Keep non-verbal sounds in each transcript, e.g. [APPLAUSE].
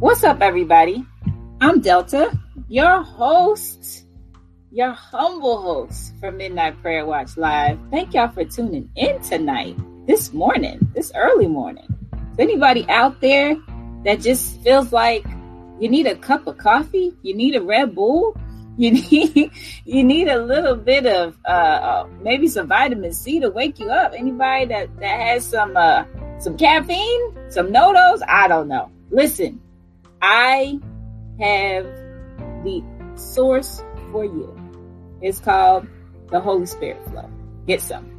What's up, everybody? I'm Delta, your host, your humble host for Midnight Prayer Watch Live. Thank y'all for tuning in tonight, this morning, this early morning. Is anybody out there that just feels like you need a cup of coffee? You need a Red Bull? [LAUGHS] You need you need a little bit of uh, uh, maybe some vitamin C to wake you up. Anybody that that has some uh, some caffeine, some NoDoz? I don't know. Listen, I have the source for you. It's called the Holy Spirit Flow. Get some.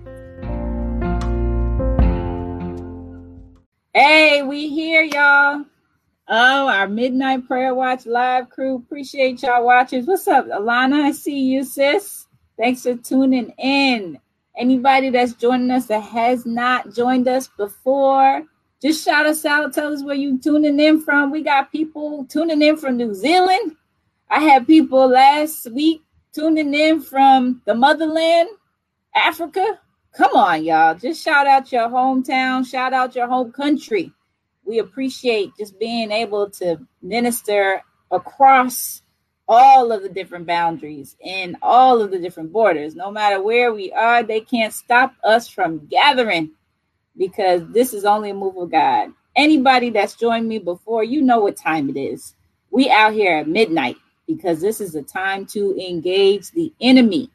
Hey, we here, y'all. Oh, our Midnight Prayer Watch live crew. Appreciate y'all watching. What's up, Alana? I see you, sis. Thanks for tuning in. Anybody that's joining us that has not joined us before, just shout us out. Tell us where you tuning in from. We got people tuning in from New Zealand. I had people last week tuning in from the motherland, Africa. Come on, y'all. Just shout out your hometown, shout out your home country. We appreciate just being able to minister across all of the different boundaries and all of the different borders. No matter where we are, they can't stop us from gathering because this is only a move of God. Anybody that's joined me before, you know what time it is. We out here at midnight because this is a time to engage the enemy.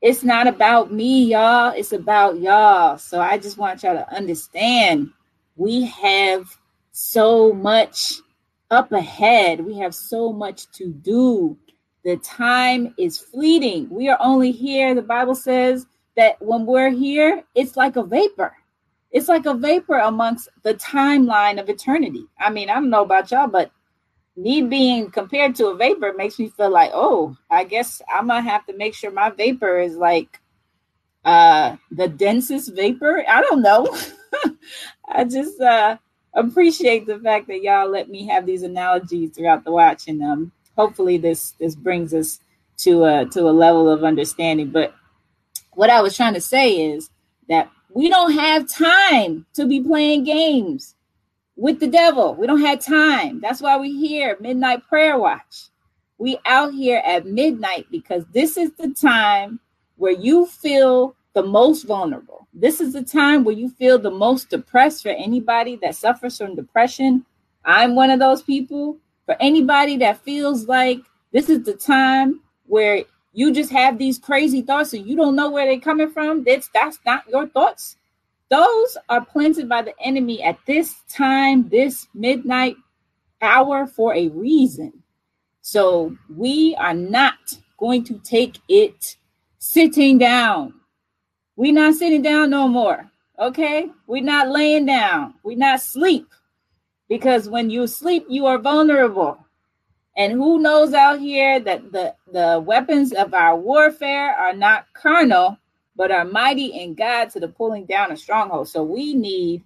It's not about me, y'all. It's about y'all. So I just want y'all to understand we have so much up ahead. We have so much to do. The time is fleeting. We are only here. The Bible says that when we're here, it's like a vapor it's like a vapor amongst the timeline of eternity. I mean, I don't know about y'all, but me being compared to a vapor makes me feel like, oh, I guess I'm gonna have to make sure my vapor is like uh the densest vapor. I don't know. [LAUGHS] I just uh appreciate the fact that y'all let me have these analogies throughout the watch and um hopefully this this brings us to a to a level of understanding. But what I was trying to say is that we don't have time to be playing games with the devil. We don't have time. That's why we here midnight prayer watch. We out here at midnight because this is the time where you feel the most vulnerable. This is the time where you feel the most depressed for anybody that suffers from depression. I'm one of those people. For anybody that feels like this is the time where you just have these crazy thoughts and you don't know where they're coming from, that's that's not your thoughts. Those are planted by the enemy at this time, this midnight hour for a reason. So we are not going to take it sitting down. We're not sitting down no more. Okay? We're not laying down. We're not sleep. Because when you sleep, you are vulnerable. And who knows out here that the, the weapons of our warfare are not carnal, but are mighty in God to the pulling down of strongholds. So we need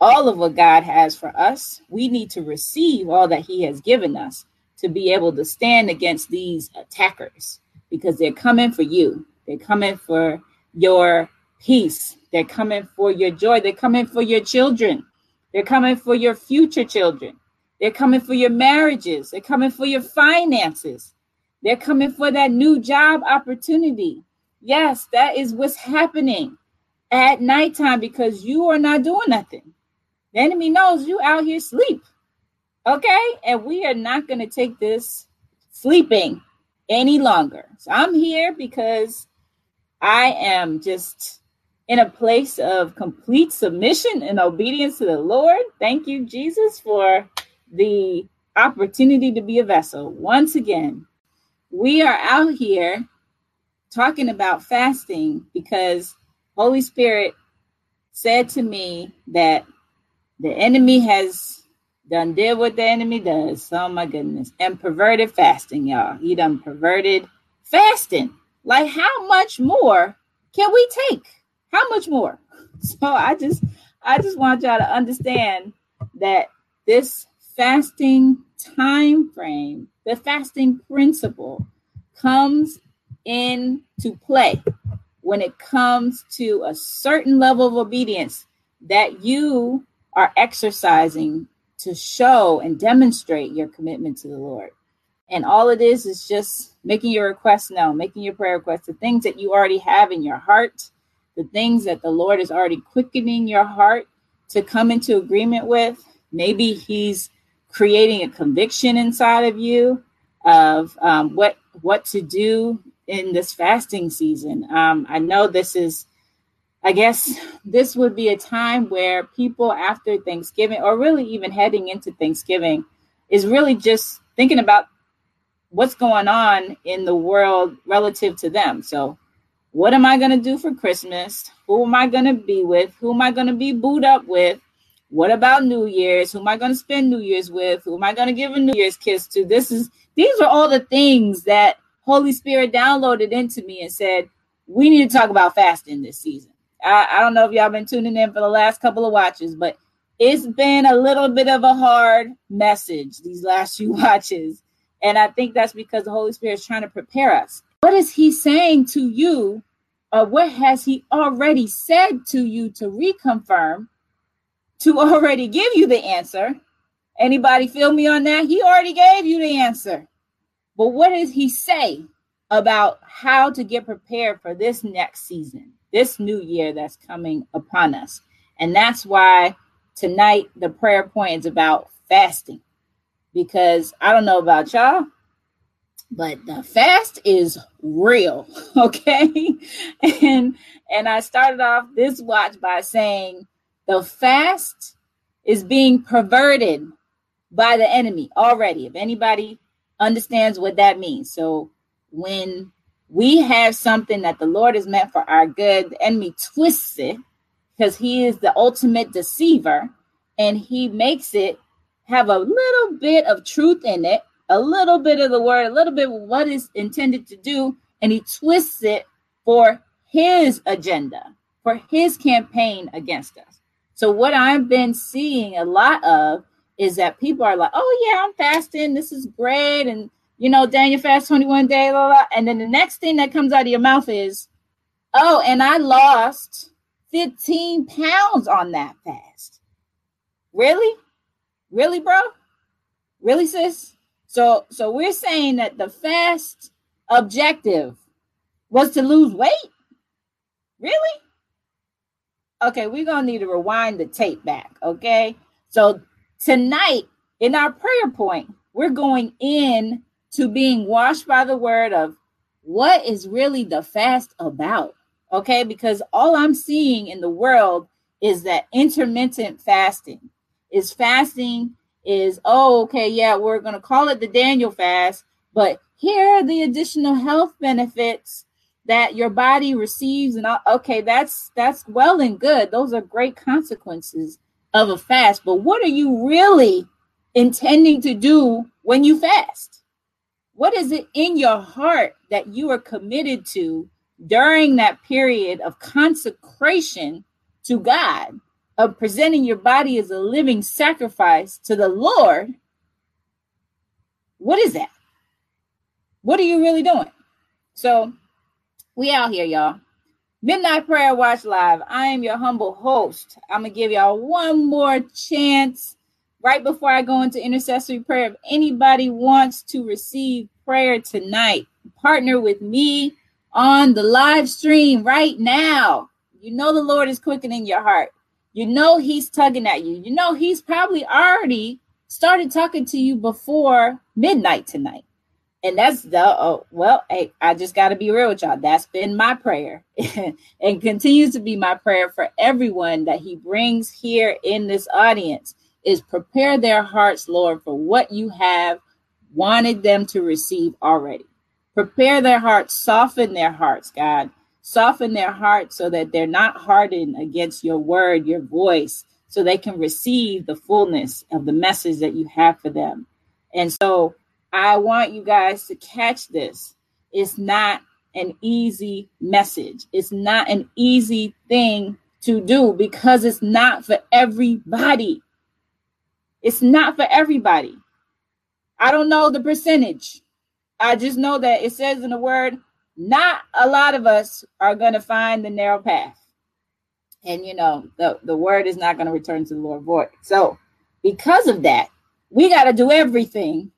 all of what God has for us. We need to receive all that He has given us to be able to stand against these attackers because they're coming for you. They're coming for your peace. They're coming for your joy. They're coming for your children. They're coming for your future children. They're coming for your marriages. They're coming for your finances. They're coming for that new job opportunity. Yes, that is what's happening at nighttime because you are not doing nothing. The enemy knows you out here sleep. Okay? And we are not going to take this sleeping any longer. So I'm here because I am just in a place of complete submission and obedience to the Lord. Thank you, Jesus, for the opportunity to be a vessel. Once again, we are out here talking about fasting because Holy Spirit said to me that the enemy has done did what the enemy does. Oh my goodness. And perverted fasting, y'all. He done perverted fasting. Like how much more can we take? How much more? [LAUGHS] So I just I just want y'all to understand that this fasting time frame, the fasting principle comes into play when it comes to a certain level of obedience that you are exercising to show and demonstrate your commitment to the Lord. And all it is is just making your requests known, making your prayer requests, the things that you already have in your heart, the things that the Lord is already quickening your heart to come into agreement with. Maybe He's creating a conviction inside of you of um, what what to do in this fasting season. Um, I know this is, I guess, this would be a time where people after Thanksgiving, or really even heading into Thanksgiving, is really just thinking about what's going on in the world relative to them. So, what am I going to do for Christmas? Who am I going to be with? Who am I going to be booed up with? What about New Year's? Who am I going to spend New Year's with? Who am I going to give a New Year's kiss to? This is these are all the things that Holy Spirit downloaded into me and said, we need to talk about fasting this season. I, I don't know if y'all been tuning in for the last couple of watches, but it's been a little bit of a hard message these last few [LAUGHS] watches. And I think that's because the Holy Spirit is trying to prepare us. What is He saying to you? Or what has He already said to you to reconfirm, to already give you the answer? Anybody feel me on that? He already gave you the answer. But what does He say about how to get prepared for this next season, this new year that's coming upon us? And that's why tonight the prayer point is about fasting because I don't know about y'all, but the fast is real, [LAUGHS] okay? and and I started off this watch by saying the fast is being perverted by the enemy already. If anybody understands what that means. So when we have something that the Lord has meant for our good, the enemy twists it because he is the ultimate deceiver and he makes it have a little bit of truth in it, a little bit of the word, a little bit of what is intended to do, and he twists it for his agenda, for his campaign against us. So, what I've been seeing a lot of is that people are like, oh, yeah, I'm fasting. This is great. And, you know, Daniel fast 21 day, blah, blah. and then the next thing that comes out of your mouth is, oh, and I lost 15 pounds on that fast. Really? Really, bro? Really, sis? So so we're saying that the fast objective was to lose weight? Really? Okay, we're gonna need to rewind the tape back. Okay. So tonight in our prayer point, we're going in to being washed by the word of what is really the fast about. Okay, because all I'm seeing in the world is that intermittent fasting is fasting is oh okay yeah we're going to call it the daniel fast but here are the additional health benefits that your body receives and okay that's that's well and good those are great consequences of a fast but what are you really intending to do when you fast what is it in your heart that you are committed to during that period of consecration to god of presenting your body as a living sacrifice to the Lord, what is that? What are you really doing? So we out here, y'all. Midnight Prayer Watch Live. I am your humble host. I'm gonna give y'all one more chance right before I go into intercessory prayer. If anybody wants to receive prayer tonight, partner with me on the live stream right now. You know the Lord is quickening your heart. You know he's tugging at you. You know he's probably already started talking to you before midnight tonight. And that's the oh, well, hey, I just got to be real with y'all. That's been my prayer [LAUGHS] and continues to be my prayer for everyone that he brings here in this audience is prepare their hearts, Lord, for what you have wanted them to receive already. Prepare their hearts, soften their hearts, God, Soften their hearts so that they're not hardened against your word, your voice, so they can receive the fullness of the message that you have for them. And so I want you guys to catch this. It's not an easy message, it's not an easy thing to do because it's not for everybody. It's not for everybody. I don't know the percentage. I just know that it says in the word, not a lot of us are going to find the narrow path. And you know, the, the word is not going to return to the Lord void. So because of that, we got to do everything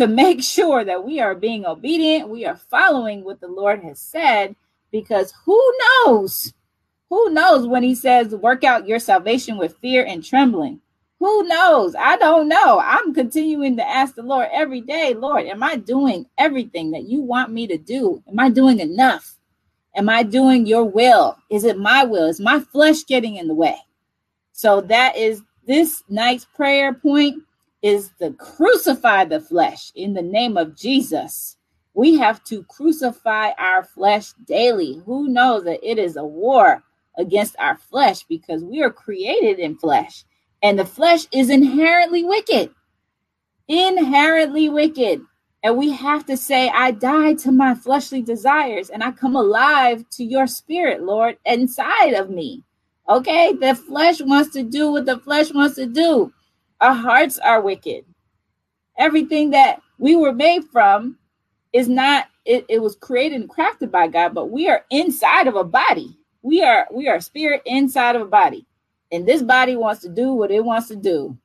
to make sure that we are being obedient, we are following what the Lord has said, because who knows? Who knows when he says, work out your salvation with fear and trembling? Who knows? I don't know. I'm continuing to ask the Lord every day, Lord, am I doing everything that you want me to do? Am I doing enough? Am I doing your will? Is it my will? Is my flesh getting in the way? So that is this night's prayer point is to crucify the flesh in the name of Jesus. We have to crucify our flesh daily. Who knows that it is a war against our flesh because we are created in flesh and the flesh is inherently wicked. Inherently wicked. And we have to say, I die to my fleshly desires and I come alive to your spirit, Lord, inside of me. Okay? The flesh wants to do what the flesh wants to do. Our hearts are wicked. Everything that we were made from is not, it, it was created and crafted by God, but we are inside of a body. We are we are spirit inside of a body. And this body wants to do what it wants to do.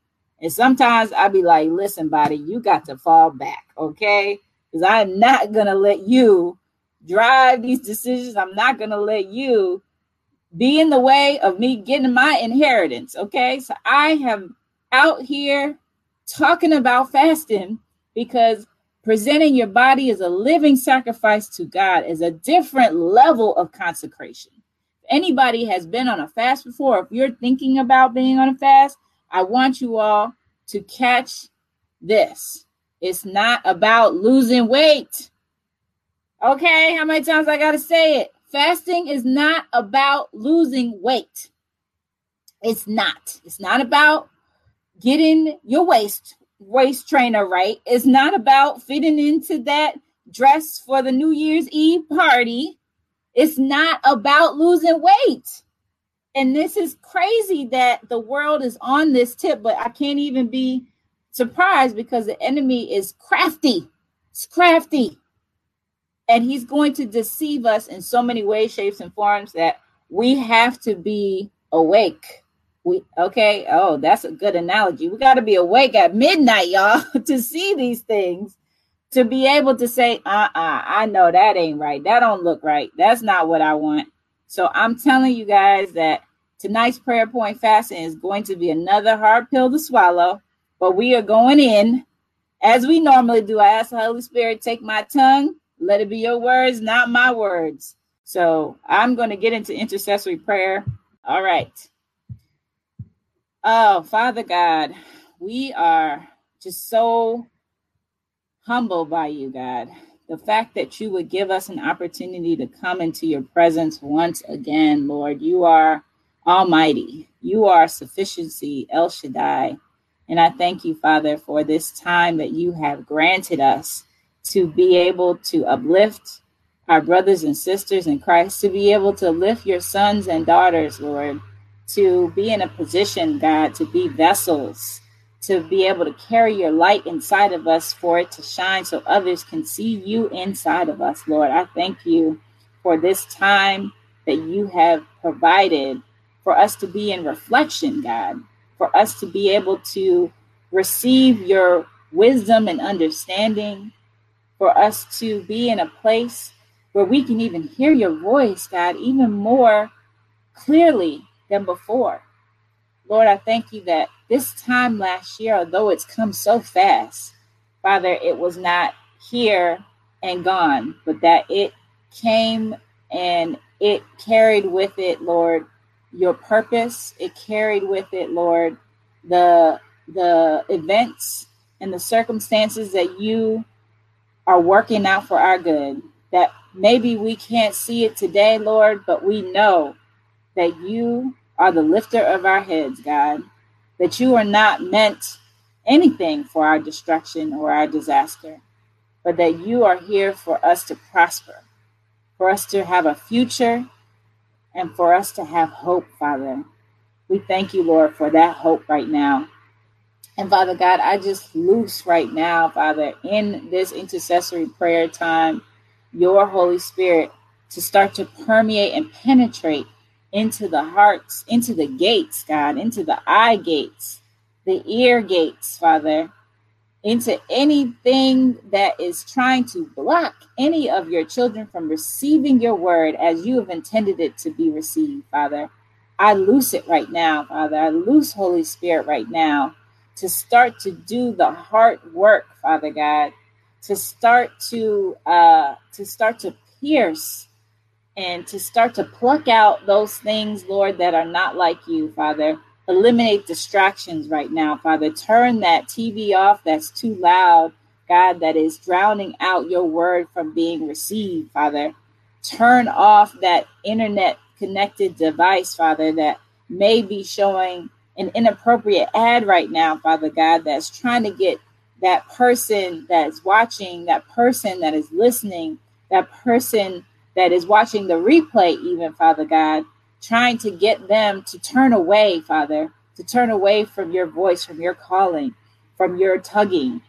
And sometimes I be like, listen, body, you got to fall back, okay? Because I'm not gonna let you drive these decisions. I'm not gonna let you be in the way of me getting my inheritance. Okay. So I am out here talking about fasting because presenting your body as a living sacrifice to God is a different level of consecration. If anybody has been on a fast before, if you're thinking about being on a fast, I want you all to catch this. It's not about losing weight. Okay, how many times I got to say it? Fasting is not about losing weight. It's not. It's not about getting your waist waist trainer right. It's not about fitting into that dress for the New Year's Eve party. It's not about losing weight. And this is crazy that the world is on this tip, but I can't even be surprised because the enemy is crafty. It's crafty. And he's going to deceive us in so many ways, shapes, and forms that we have to be awake we okay. Oh, that's a good analogy. We got to be awake at midnight, y'all, [LAUGHS] to see these things, to be able to say, uh-uh, I know that ain't right. That don't look right. That's not what I want. So I'm telling you guys that tonight's prayer point fasting is going to be another hard pill to swallow, but we are going in as we normally do. I ask the Holy Spirit, take my tongue, let it be your words, not my words. So I'm going to get into intercessory prayer. All right. Oh, Father God, we are just so humbled by you, God. The fact that you would give us an opportunity to come into your presence once again, Lord. You are almighty. You are sufficiency, El Shaddai. And I thank you, Father, for this time that you have granted us to be able to uplift our brothers and sisters in Christ, to be able to lift your sons and daughters, Lord to be in a position, God, to be vessels, to be able to carry your light inside of us for it to shine so others can see you inside of us, Lord. I thank you for this time that you have provided for us to be in reflection, God, for us to be able to receive your wisdom and understanding, for us to be in a place where we can even hear your voice, God, even more clearly than before. Lord, I thank you that this time last year, although it's come so fast, Father, it was not here and gone, but that it came and it carried with it, Lord, your purpose. It carried with it, Lord, the the events and the circumstances that you are working out for our good. That maybe we can't see it today, Lord, but we know that you are the lifter of our heads, God, that you are not meant anything for our destruction or our disaster, but that you are here for us to prosper, for us to have a future, and for us to have hope, Father. We thank you, Lord, for that hope right now. And Father God, I just loose right now, Father, in this intercessory prayer time, your Holy Spirit to start to permeate and penetrate into the hearts, into the gates, God, into the eye gates the ear gates, Father, into anything that is trying to block any of your children from receiving your word as you have intended it to be received, Father. I loose it right now, Father. I loose Holy Spirit right now to start to do the hard work, Father God, to start to uh, to start to pierce and to start to pluck out those things, Lord, that are not like you, Father eliminate distractions right now, Father. Turn that TV off that's too loud, God, that is drowning out your word from being received, Father. Turn off that internet connected device, Father, that may be showing an inappropriate ad right now, Father God, that's trying to get that person that's watching, that person that is listening, that person that is watching the replay, even, Father God, trying to get them to turn away, Father, to turn away from your voice, from your calling, from your tugging,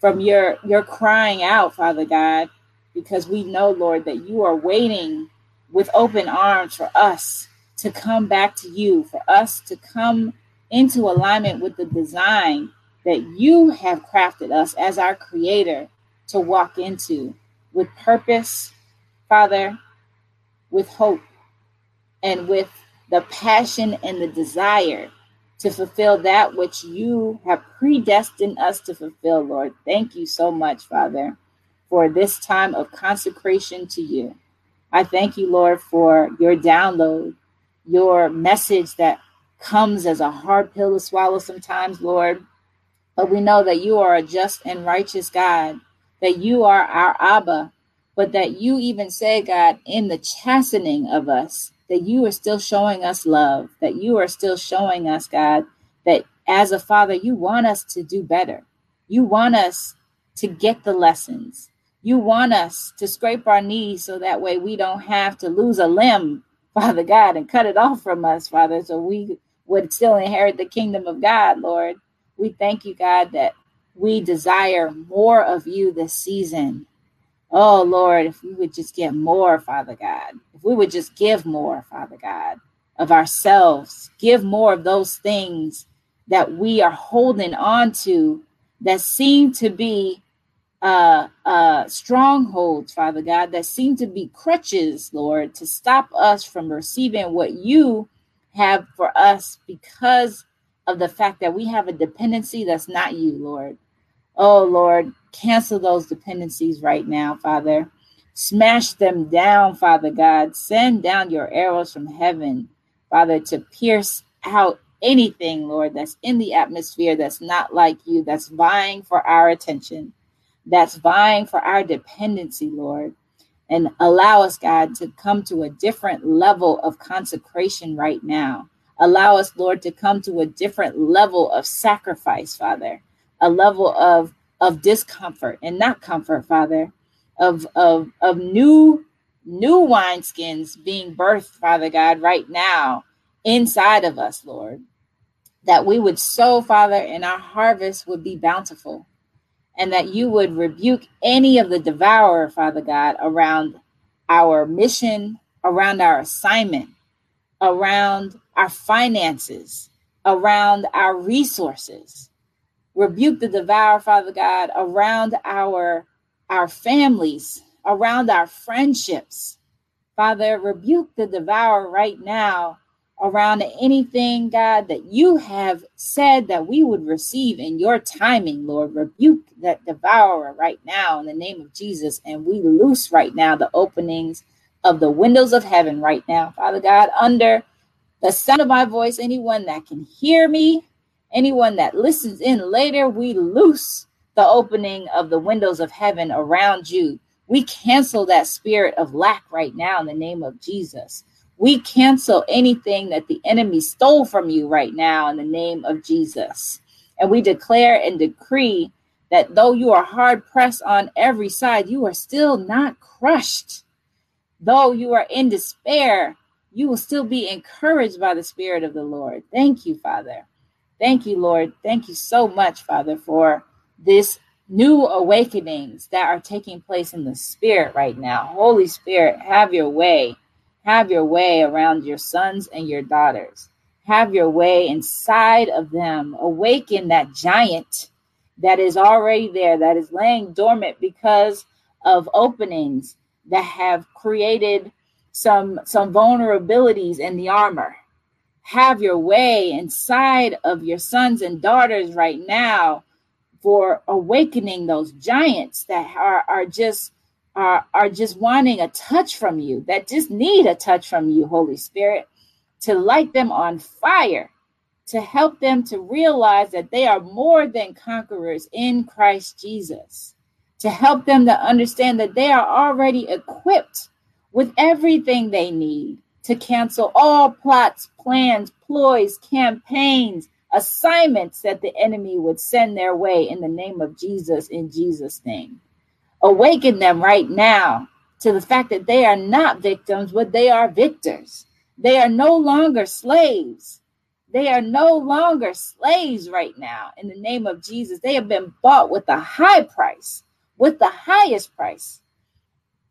from your your crying out, Father God, because we know, Lord, that you are waiting with open arms for us to come back to you, for us to come into alignment with the design that you have crafted us as our creator to walk into with purpose, Father, with hope and with the passion and the desire to fulfill that which you have predestined us to fulfill, Lord. Thank you so much, Father, for this time of consecration to you. I thank you, Lord, for your download, your message that comes as a hard pill to swallow sometimes, Lord. But we know that you are a just and righteous God, that you are our Abba, but that you even say, God, in the chastening of us, that you are still showing us love, that you are still showing us, God, that as a father, you want us to do better. You want us to get the lessons. You want us to scrape our knees so that way we don't have to lose a limb, [LAUGHS] Father God, and cut it off from us, Father, so we would still inherit the kingdom of God, Lord. We thank you, God, that we desire more of you this season. Oh, Lord, if we would just get more, Father God, if we would just give more, Father God, of ourselves, give more of those things that we are holding on to that seem to be uh, uh, strongholds, Father God, that seem to be crutches, Lord, to stop us from receiving what you have for us because of the fact that we have a dependency that's not you, Lord. Oh, Lord, cancel those dependencies right now, Father. Smash them down, Father God. Send down your arrows from heaven, Father, to pierce out anything, Lord, that's in the atmosphere that's not like you, that's vying for our attention, that's vying for our dependency, Lord. And allow us, God, to come to a different level of consecration right now. Allow us, Lord, to come to a different level of sacrifice, Father a level of of discomfort and not comfort, Father, of of of new new wineskins being birthed, Father God, right now inside of us, Lord. That we would sow, Father, and our harvest would be bountiful. And that you would rebuke any of the devourer, Father God, around our mission, around our assignment, around our finances, around our resources rebuke the devourer, Father God, around our our families, around our friendships. Father, rebuke the devourer right now around anything, God, that you have said that we would receive in your timing, Lord. Rebuke that devourer right now in the name of Jesus. And we loose right now the openings of the windows of heaven right now, Father God, under the sound of my voice, anyone that can hear me, Anyone that listens in later, we loose the opening of the windows of heaven around you. We cancel that spirit of lack right now in the name of Jesus. We cancel anything that the enemy stole from you right now in the name of Jesus. And we declare and decree that though you are hard pressed on every side, you are still not crushed. Though you are in despair, you will still be encouraged by the Spirit of the Lord. Thank you, Father. Thank you, Lord. Thank you so much, Father, for this new awakenings that are taking place in the spirit right now. Holy Spirit, have your way. Have your way around your sons and your daughters. Have your way inside of them. Awaken that giant that is already there, that is laying dormant because of openings that have created some some vulnerabilities in the armor. Have your way inside of your sons and daughters right now for awakening those giants that are, are just are, are just wanting a touch from you, that just need a touch from you, Holy Spirit, to light them on fire, to help them to realize that they are more than conquerors in Christ Jesus, to help them to understand that they are already equipped with everything they need to cancel all plots, plans, ploys, campaigns, assignments that the enemy would send their way in the name of Jesus, in Jesus' name. Awaken them right now to the fact that they are not victims, but they are victors. They are no longer slaves. They are no longer slaves right now in the name of Jesus. They have been bought with a high price, with the highest price.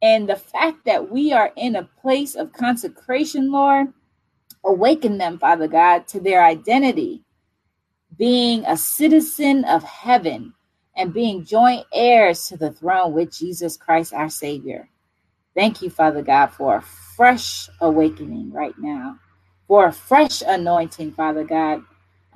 And the fact that we are in a place of consecration, Lord, awaken them, Father God, to their identity being a citizen of heaven and being joint heirs to the throne with Jesus Christ, our Savior. Thank you, Father God, for a fresh awakening right now, for a fresh anointing, Father God.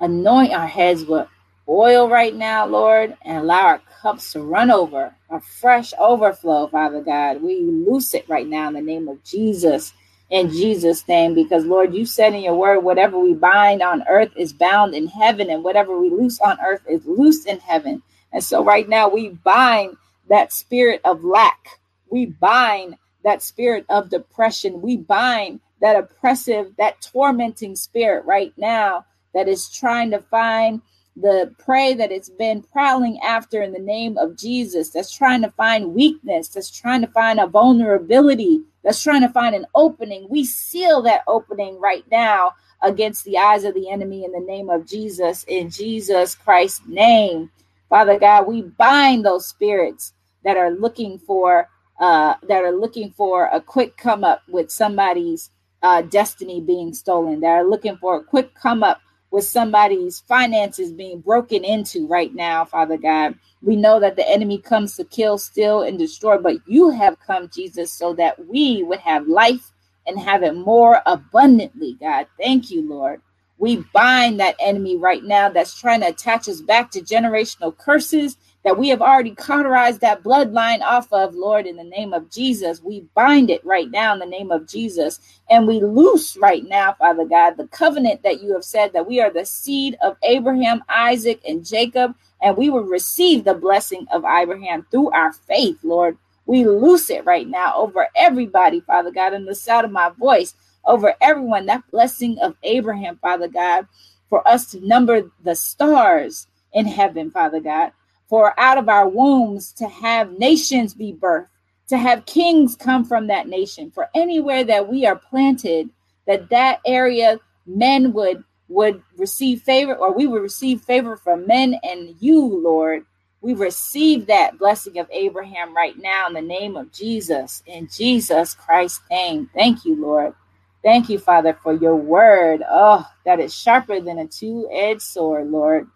Anoint our heads with oil right now, Lord, and allow our cups to run over, a fresh overflow, Father God. We loose it right now in the name of Jesus in Jesus' name. Because, Lord, you said in your word, whatever we bind on earth is bound in heaven, and whatever we loose on earth is loosed in heaven. And so, right now, we bind that spirit of lack. We bind that spirit of depression. We bind that oppressive, that tormenting spirit right now that is trying to find the prey that it's been prowling after in the name of Jesus, that's trying to find weakness, that's trying to find a vulnerability, that's trying to find an opening. We seal that opening right now against the eyes of the enemy in the name of Jesus, in Jesus Christ's name. Father God, we bind those spirits that are looking for uh, that are looking for a quick come up with somebody's uh, destiny being stolen. That are looking for a quick come up with somebody's finances being broken into right now, Father God. We know that the enemy comes to kill, steal, and destroy, but you have come, Jesus, so that we would have life and have it more abundantly, God. Thank you, Lord. We bind that enemy right now that's trying to attach us back to generational curses that we have already cauterized that bloodline off of, Lord, in the name of Jesus. We bind it right now in the name of Jesus. And we loose right now, Father God, the covenant that you have said that we are the seed of Abraham, Isaac, and Jacob, and we will receive the blessing of Abraham through our faith, Lord. We loose it right now over everybody, Father God, in the sound of my voice, over everyone, that blessing of Abraham, Father God, for us to number the stars in heaven, Father God for out of our wombs to have nations be birthed, to have kings come from that nation. For anywhere that we are planted, that that area men would would receive favor, or we would receive favor from men and you, Lord. We receive that blessing of Abraham right now in the name of Jesus, in Jesus Christ's name. Thank you, Lord. Thank you, Father, for your word. Oh, that is sharper than a two edged sword, Lord.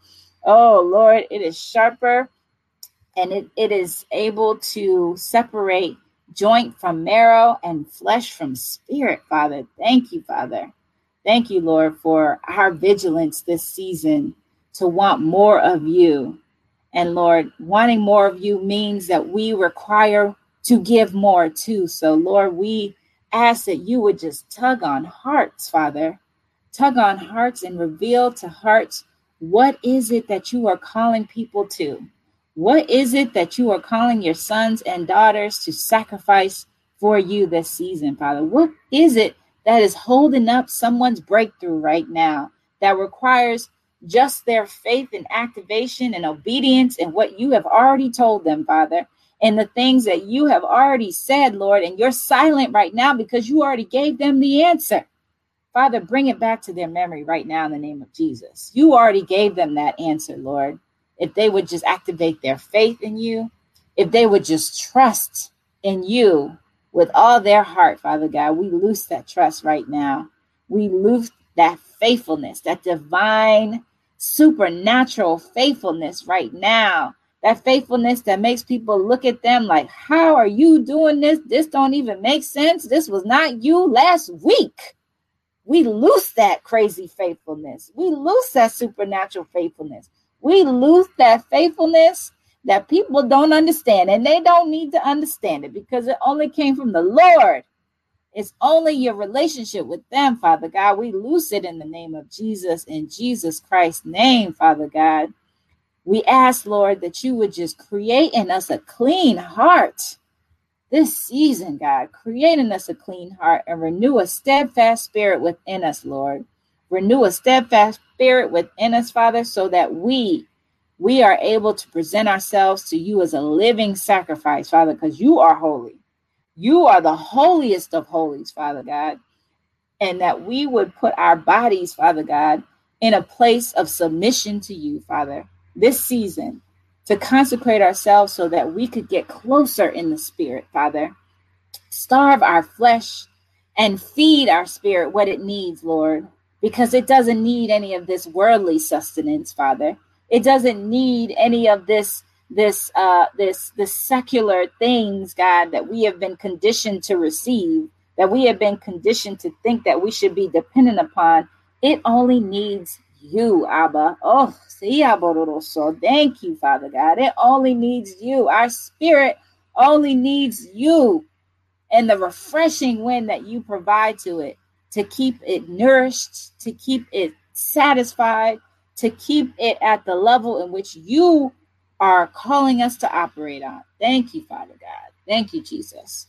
Oh, Lord, it is sharper and it, it is able to separate joint from marrow and flesh from spirit, Father. Thank you, Father. Thank you, Lord, for our vigilance this season to want more of you. And Lord, wanting more of you means that we require to give more too. So, Lord, we ask that you would just tug on hearts, Father. Tug on hearts and reveal to hearts what is it that you are calling people to? What is it that you are calling your sons and daughters to sacrifice for you this season, Father? What is it that is holding up someone's breakthrough right now that requires just their faith and activation and obedience and what you have already told them, Father, and the things that you have already said, Lord, and you're silent right now because you already gave them the answer. Father, bring it back to their memory right now in the name of Jesus. You already gave them that answer, Lord. If they would just activate their faith in you, if they would just trust in you with all their heart, Father God, we loose that trust right now. We loose that faithfulness, that divine, supernatural faithfulness right now. That faithfulness that makes people look at them like, how are you doing this? This don't even make sense. This was not you last week. We lose that crazy faithfulness. We lose that supernatural faithfulness. We lose that faithfulness that people don't understand, and they don't need to understand it because it only came from the Lord. It's only your relationship with them, Father God. We loose it in the name of Jesus, in Jesus Christ's name, Father God. We ask, Lord, that you would just create in us a clean heart this season, God, creating us a clean heart and renew a steadfast spirit within us, Lord. Renew a steadfast spirit within us, Father, so that we we are able to present ourselves to you as a living sacrifice, Father, because you are holy. You are the holiest of holies, Father God. And that we would put our bodies, Father God, in a place of submission to you, Father, this season, to consecrate ourselves so that we could get closer in the spirit, Father. Starve our flesh and feed our spirit what it needs, Lord, because it doesn't need any of this worldly sustenance, Father. It doesn't need any of this this uh this this secular things god that we have been conditioned to receive that we have been conditioned to think that we should be dependent upon it only needs you abba oh see, so thank you father god it only needs you our spirit only needs you and the refreshing wind that you provide to it to keep it nourished to keep it satisfied to keep it at the level in which you are calling us to operate on. Thank you, Father God. Thank you, Jesus.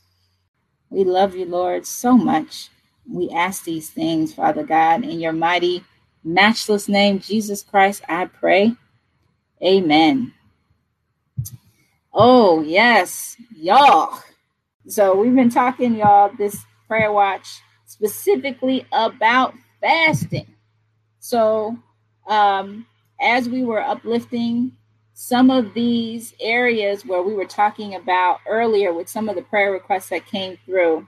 We love you, Lord, so much. We ask these things, Father God, in your mighty, matchless name, Jesus Christ, I pray. Amen. Oh, yes, y'all. So we've been talking, y'all, this prayer watch specifically about fasting. So, um, as we were uplifting some of these areas where we were talking about earlier with some of the prayer requests that came through.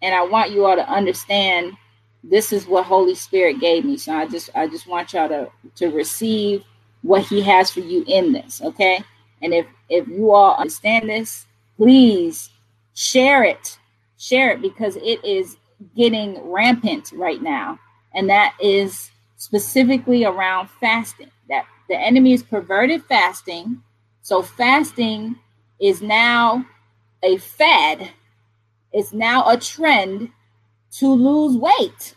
And I want you all to understand this is what Holy Spirit gave me. So I just I just want y'all to to receive what he has for you in this, okay? And if if you all understand this, please share it. Share it because it is getting rampant right now. And that is specifically around fasting. That the enemy is perverted fasting. So fasting is now a fad. It's now a trend to lose weight.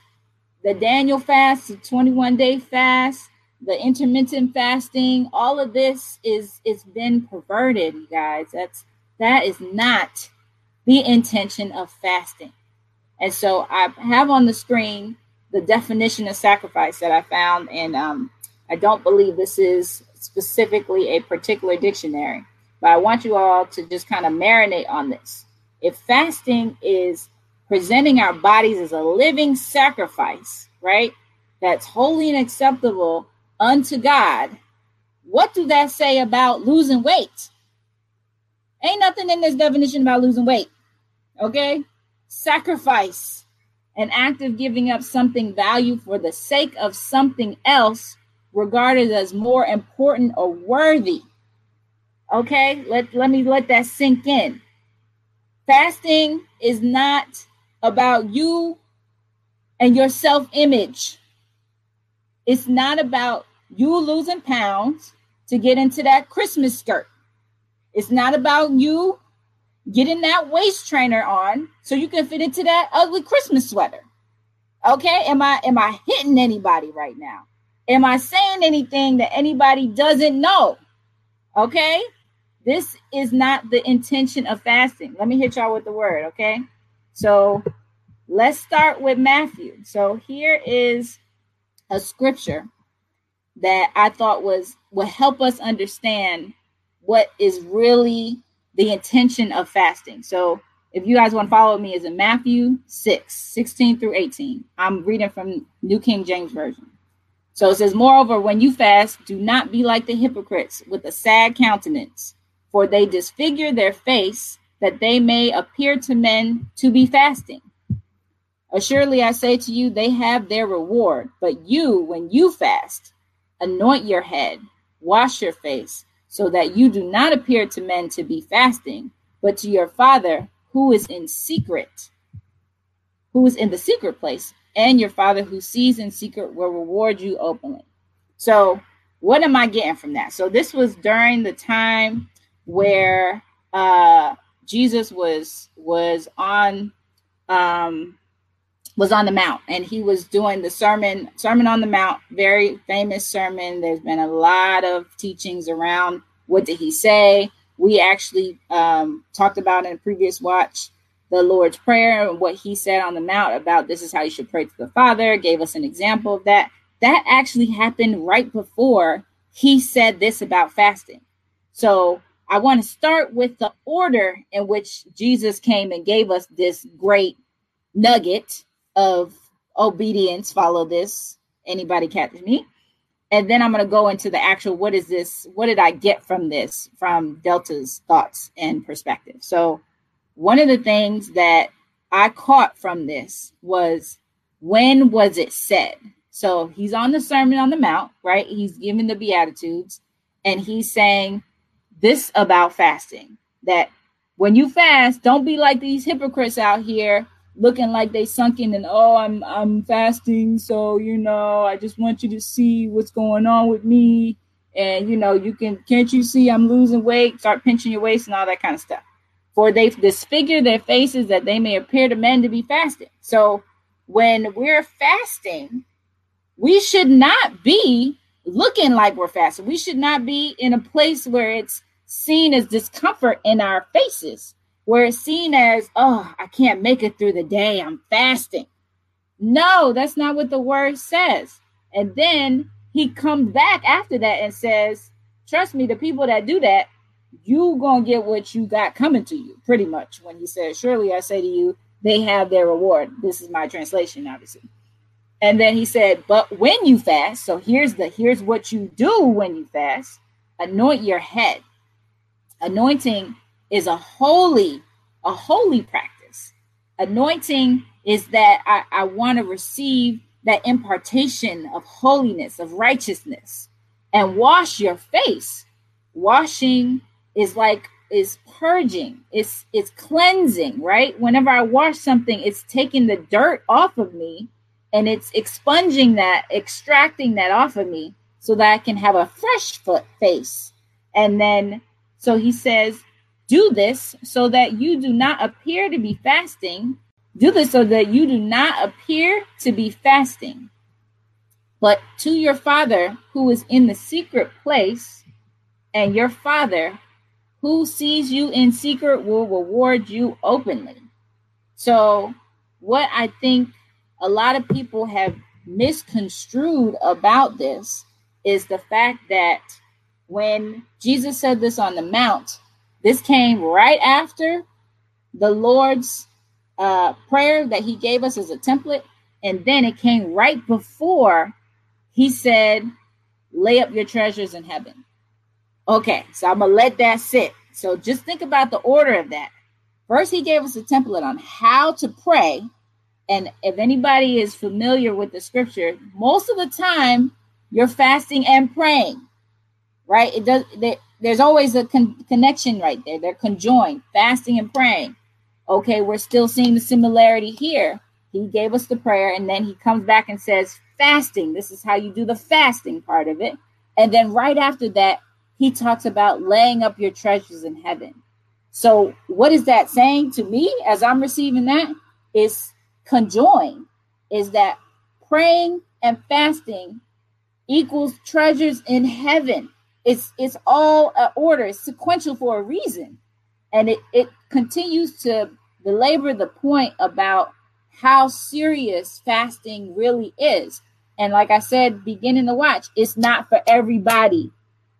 The Daniel fast, the 21 day fast, the intermittent fasting, all of this is it's been perverted, you guys. That's that is not the intention of fasting. And so I have on the screen the definition of sacrifice that I found and um, I don't believe this is specifically a particular dictionary, but I want you all to just kind of marinate on this. If fasting is presenting our bodies as a living sacrifice, right? That's holy and acceptable unto God. What do that say about losing weight? Ain't nothing in this definition about losing weight. Okay? Sacrifice, an act of giving up something value for the sake of something else regarded as more important or worthy. Okay, let, let me let that sink in. Fasting is not about you and your self image. It's not about you losing pounds to get into that Christmas skirt. It's not about you getting that waist trainer on so you can fit into that ugly Christmas sweater. Okay, am I am I hitting anybody right now? Am I saying anything that anybody doesn't know? Okay. This is not the intention of fasting. Let me hit y'all with the word. Okay. So let's start with Matthew. So here is a scripture that I thought was will help us understand what is really the intention of fasting. So if you guys want to follow me, is in Matthew 6, 16 through 18. I'm reading from New King James Version. So it says, Moreover, when you fast, do not be like the hypocrites with a sad countenance, for they disfigure their face that they may appear to men to be fasting. Assuredly, I say to you, they have their reward. But you, when you fast, anoint your head, wash your face, so that you do not appear to men to be fasting, but to your Father who is in secret, who is in the secret place, and your Father who sees in secret will reward you openly. So, what am I getting from that? So, this was during the time where uh, Jesus was was on um, was on the mount and he was doing the sermon sermon on the mount very famous sermon. There's been a lot of teachings around what did he say. We actually um, talked about in a previous watch the lord's prayer and what he said on the mount about this is how you should pray to the father gave us an example of that. That actually happened right before he said this about fasting. So i want to start with the order in which jesus came and gave us this great nugget of obedience, follow this. Anybody catch me? And then I'm going to go into the actual what is this? What did I get from this from Delta's thoughts and perspective? So, one of the things that I caught from this was when was it said? So, he's on the Sermon on the Mount, right? He's giving the Beatitudes and he's saying this about fasting that when you fast, don't be like these hypocrites out here looking like they sunk in and oh i'm i'm fasting so you know i just want you to see what's going on with me. And you know you can can't you see i'm losing weight start pinching your waist and all that kind of stuff. For they disfigure their faces that they may appear to men to be fasting. So when we're fasting we should not be looking like we're fasting. We should not be in a place where it's seen as discomfort in our faces where it's seen as, oh, I can't make it through the day. I'm fasting. No, that's not what the word says. And then he comes back after that and says, trust me, the people that do that, you gonna get what you got coming to you, pretty much. When he says, Surely I say to you, they have their reward. This is my translation, obviously. And then he said, But when you fast, so here's the here's what you do when you fast, anoint your head. Anointing is a holy, a holy practice. Anointing is that I, I want to receive that impartation of holiness, of righteousness, and wash your face. Washing is like is purging, it's it's cleansing, right? Whenever I wash something, it's taking the dirt off of me and it's expunging that, extracting that off of me so that I can have a fresh foot face. And then so he says, do this so that you do not appear to be fasting. Do this so that you do not appear to be fasting. But to your Father who is in the secret place, and your Father who sees you in secret will reward you openly. So, what I think a lot of people have misconstrued about this is the fact that when Jesus said this on the Mount, this came right after the Lord's uh, prayer that he gave us as a template. And then it came right before he said, lay up your treasures in heaven. Okay, so I'm going to let that sit. So just think about the order of that. First, he gave us a template on how to pray. And if anybody is familiar with the scripture, most of the time you're fasting and praying, right? It does. There's always a con- connection right there. They're conjoined, fasting and praying. Okay, we're still seeing the similarity here. He gave us the prayer, and then he comes back and says, fasting. This is how you do the fasting part of it. And then right after that, he talks about laying up your treasures in heaven. So, what is that saying to me as I'm receiving that? Is conjoined, is that praying and fasting equals treasures in heaven it's it's all a order. It's sequential for a reason. And it, it continues to belabor the point about how serious fasting really is. And like i said beginning to watch it's not for everybody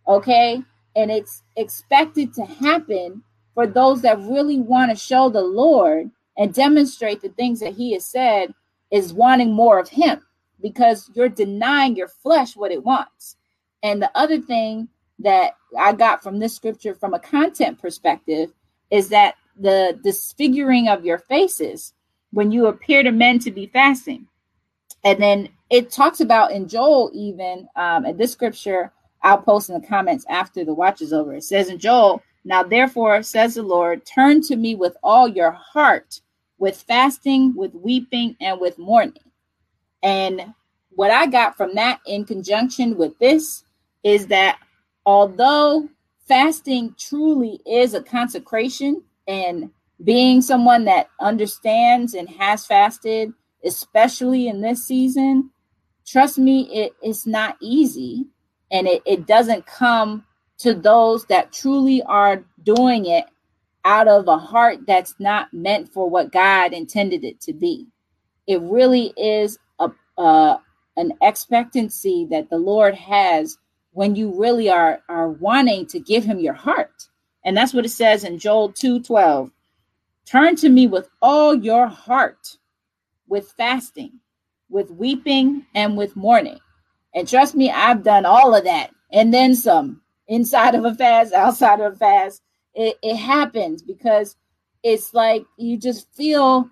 okay? And it's expected to happen for those that really want to show the lord and demonstrate the things that he has said is wanting more of him because you're denying your flesh what it wants. And the other thing that I got from this scripture from a content perspective is that the disfiguring of your faces when you appear to men to be fasting. And then it talks about in Joel, even um, in this scripture, I'll post in the comments after the watch is over. It says in Joel, Now therefore, says the Lord, turn to me with all your heart, with fasting, with weeping, and with mourning. And what I got from that in conjunction with this is that although fasting truly is a consecration and being someone that understands and has fasted, especially in this season, trust me, it, it's not easy. And it, it doesn't come to those that truly are doing it out of a heart that's not meant for what God intended it to be. It really is a, uh, an expectancy that the Lord has when you really are, are wanting to give him your heart. And that's what it says in Joel 2:12. Turn to me with all your heart, with fasting, with weeping, and with mourning. And trust me, I've done all of that and then some inside of a fast, outside of a fast. It, it happens because it's like you just feel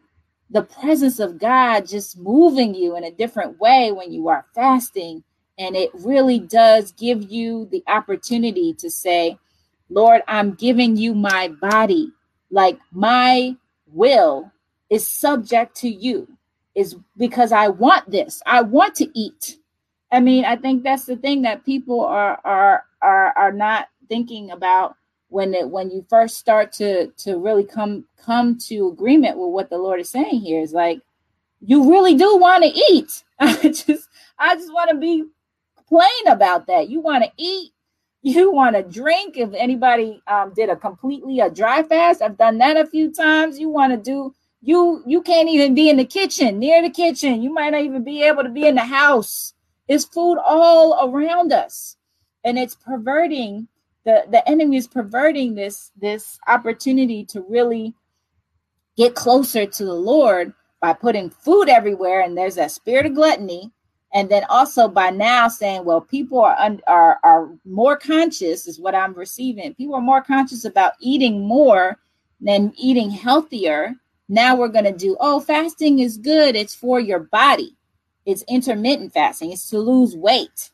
the presence of God just moving you in a different way when you are fasting. And it really does give you the opportunity to say, Lord, I'm giving you my body like my will is subject to you is because I want this. I want to eat. I mean, I think that's the thing that people are are are are not thinking about when it when you first start to to really come come to agreement with what the Lord is saying here is like you really do want to eat. [LAUGHS] I just I just want to be plain about that. You want to eat you want to drink. If anybody um, did a completely a dry fast i've done that a few times. You want to do you you can't even be in the kitchen near the kitchen. You might not even be able to be in the house. It's food all around us. And it's perverting the the enemy is perverting this this opportunity to really get closer to the lord by putting food everywhere. And there's that spirit of gluttony and then also by now saying well people are un- are are more conscious is what i'm receiving. People are more conscious about eating more than eating healthier. Now we're going to do oh fasting is good. It's for your body. It's intermittent fasting. It's to lose weight.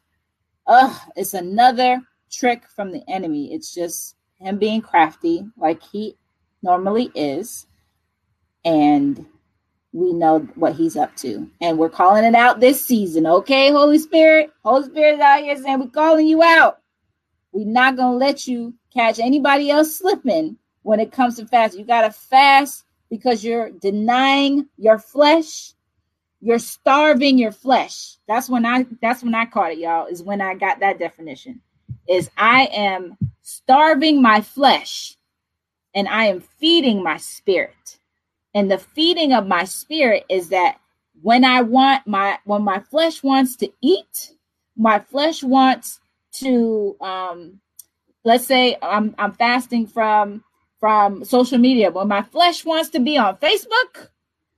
Ugh, it's another trick from the enemy. It's just him being crafty like he normally is. And we know what he's up to. And we're calling it out this season. Okay, Holy Spirit. Holy Spirit out here saying, We're calling you out. We're not going to let you catch anybody else slipping when it comes to fast. You got to fast because you're denying your flesh. You're starving your flesh. That's when I that's when I caught it, y'all, is when I got that definition. Is I am starving my flesh and I am feeding my spirit. And the feeding of my spirit is that when I want my when my flesh wants to eat, my flesh wants to um let's say I'm I'm fasting from from social media. When my flesh wants to be on Facebook,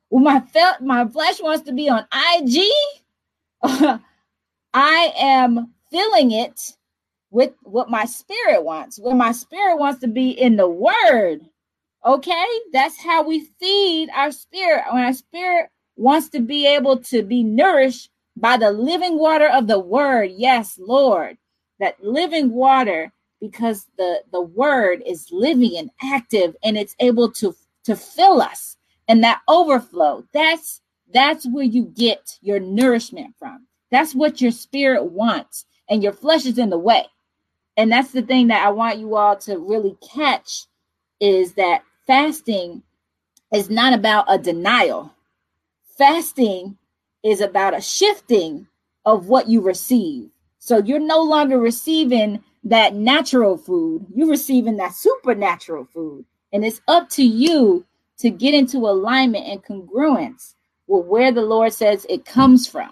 when my fe- my flesh wants to be on IG, [LAUGHS] I am filling it with what my spirit wants. When my spirit wants to be in the word, Okay, that's how we feed our spirit. When our spirit wants to be able to be nourished by the living water of the word. Yes, Lord, that living water because the the word is living and active and it's able to to fill us and that overflow that's that's where you get your nourishment from that's what your spirit wants and your flesh is in the way and that's the thing that i want you all to really catch is that fasting is not about a denial. Fasting is about a shifting of what you receive. So you're no longer receiving that natural food, you're receiving that supernatural food. And it's up to you to get into alignment and congruence with where the Lord says it comes from.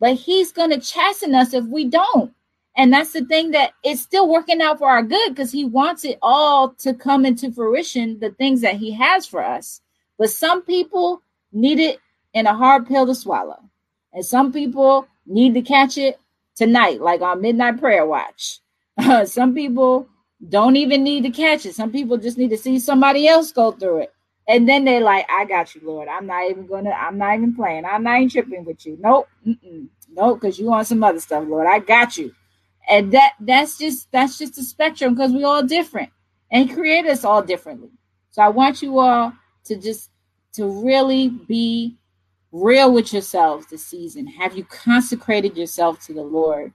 But He's going to chasten us if we don't. And that's the thing that it's still working out for our good because he wants it all to come into fruition, the things that he has for us. But some people need it in a hard pill to swallow. And some people need to catch it tonight, like on Midnight Prayer Watch. [LAUGHS] some people don't even need to catch it. Some people just need to see somebody else go through it. And then they're like, I got you, Lord. I'm not even gonna, I'm not even playing. I'm not even tripping with you. Nope. Mm-mm. Nope, because you want some other stuff, Lord. I got you. And that that's just that's just a spectrum because we're all different. And he created us all differently. So I want you all to just to really be real with yourselves this season. Have you consecrated yourself to the Lord?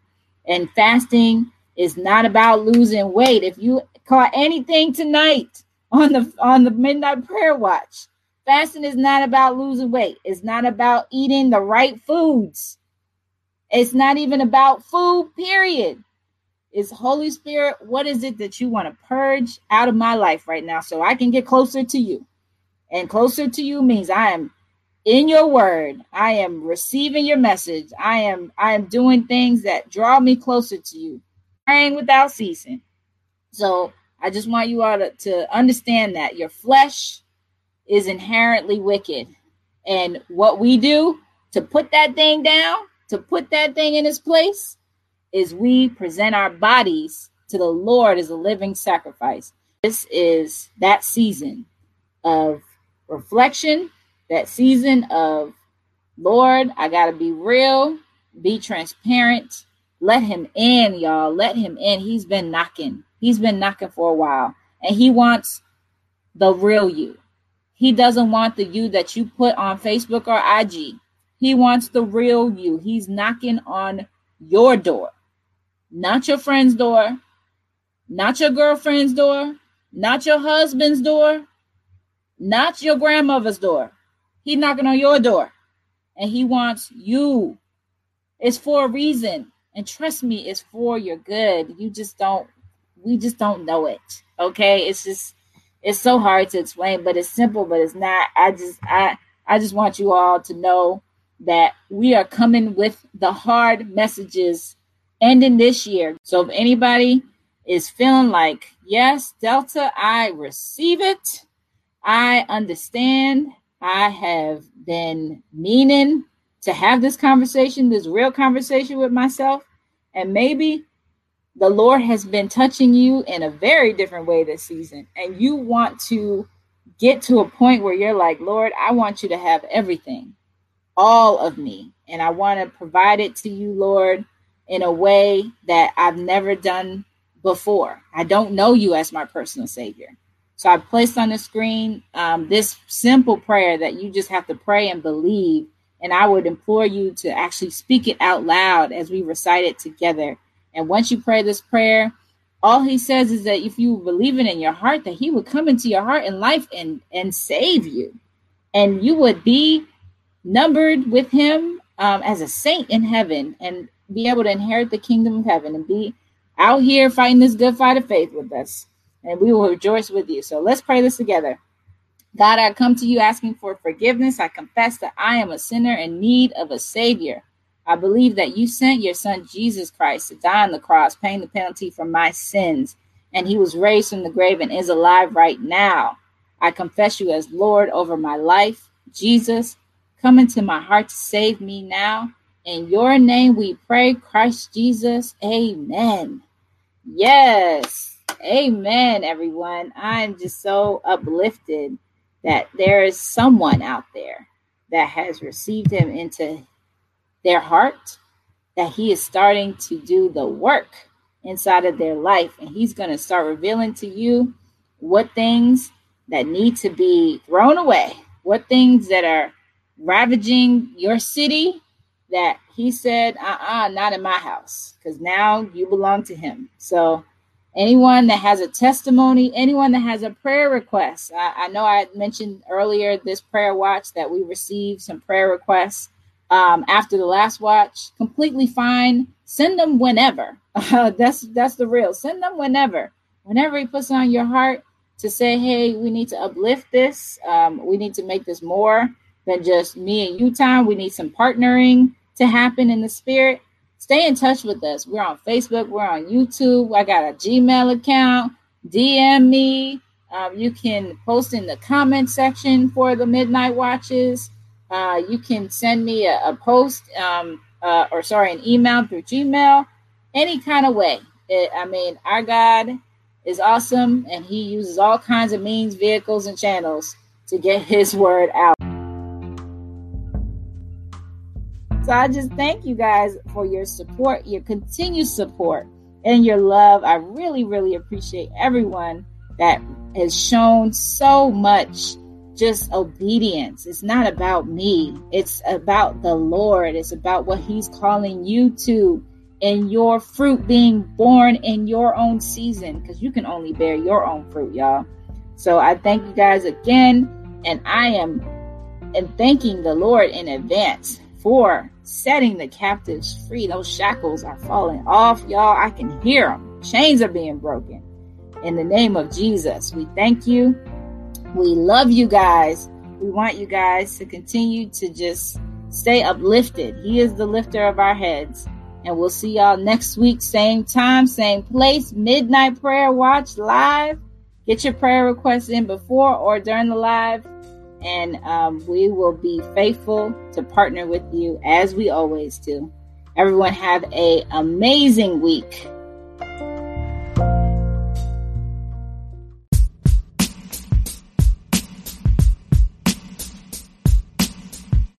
And fasting is not about losing weight. If you caught anything tonight on the on the midnight prayer watch, fasting is not about losing weight. It's not about eating the right foods. It's not even about food, period. It's Holy Spirit, what is it that you want to purge out of my life right now so I can get closer to you? And closer to you means I am in your word. I am receiving your message. I am I am doing things that draw me closer to you. Praying without ceasing. So I just want you all to, to understand that your flesh is inherently wicked. And what we do to put that thing down, to put that thing in its place, is we present our bodies to the Lord as a living sacrifice. This is that season of reflection, that season of Lord, I got to be real, be transparent. Let him in, y'all. Let him in. He's been knocking. He's been knocking for a while. And he wants the real you. He doesn't want the you that you put on Facebook or IG. He wants the real you. He's knocking on your door, not your friend's door, not your girlfriend's door, not your husband's door, not your grandmother's door. He's knocking on your door and he wants you. It's for a reason. And trust me, it's for your good. You just don't, we just don't know it. Okay. It's just, it's so hard to explain, but it's simple, but it's not. I just, I, I just want you all to know that we are coming with the hard messages ending this year. So if anybody is feeling like, yes, Delta, I receive it, I understand, I have been meaning to have this conversation, this real conversation with myself, and maybe the Lord has been touching you in a very different way this season, and you want to get to a point where you're like, Lord, I want you to have everything all of me. And I want to provide it to you, Lord, in a way that I've never done before. I don't know you as my personal Savior. So I placed on the screen um, this simple prayer that you just have to pray and believe. And I would implore you to actually speak it out loud as we recite it together. And once you pray this prayer, all he says is that if you believe it in your heart, that he would come into your heart and life and, and save you. And you would be numbered with him um, as a saint in heaven and be able to inherit the kingdom of heaven and be out here fighting this good fight of faith with us. And we will rejoice with you. So let's pray this together. God, I come to you asking for forgiveness. I confess that I am a sinner in need of a Savior. I believe that you sent your Son, Jesus Christ, to die on the cross, paying the penalty for my sins. And he was raised from the grave and is alive right now. I confess you as Lord over my life. Jesus, Come into my heart to save me now. In your name we pray, Christ Jesus. Amen. Yes. Amen, everyone. I'm just so uplifted that there is someone out there that has received him into their heart, that he is starting to do the work inside of their life. And he's going to start revealing to you what things that need to be thrown away, what things that are ravaging your city that he said, uh uh not in my house, because now you belong to him. So, anyone that has a testimony, anyone that has a prayer request, I, I know I mentioned earlier this prayer watch that we received some prayer requests um, after the last watch. Completely fine. Send them whenever. [LAUGHS] That's that's the real. Send them whenever. Whenever he puts on your heart to say, hey, we need to uplift this. Um, we need to make this more than just me and you time. We need some partnering to happen in the spirit. Stay in touch with us. We're on Facebook, we're on YouTube. I got a Gmail account. DM me. Um, you can post in the comment section for the midnight watches. Uh, you can send me a, a post um, uh, or sorry, an email through Gmail, any kind of way. It, I mean, our God is awesome and he uses all kinds of means, vehicles, and channels to get his word out. So I just thank you guys for your support, your continued support, and your love. I really, really appreciate everyone that has shown so much just obedience. It's not about me, it's about the Lord, it's about what He's calling you to and your fruit being born in your own season because you can only bear your own fruit, y'all. So I thank you guys again, and I am and thanking the Lord in advance for setting the captives free. Those shackles are falling off, y'all. I can hear them. Chains are being broken. In the name of Jesus, we thank you. We love you guys. We want you guys to continue to just stay uplifted. He is the lifter of our heads. And we'll see y'all next week, same time, same place, Midnight Prayer Watch live. Get your prayer requests in before or during the live and um, we will be faithful to partner with you as we always do. Everyone have a amazing week.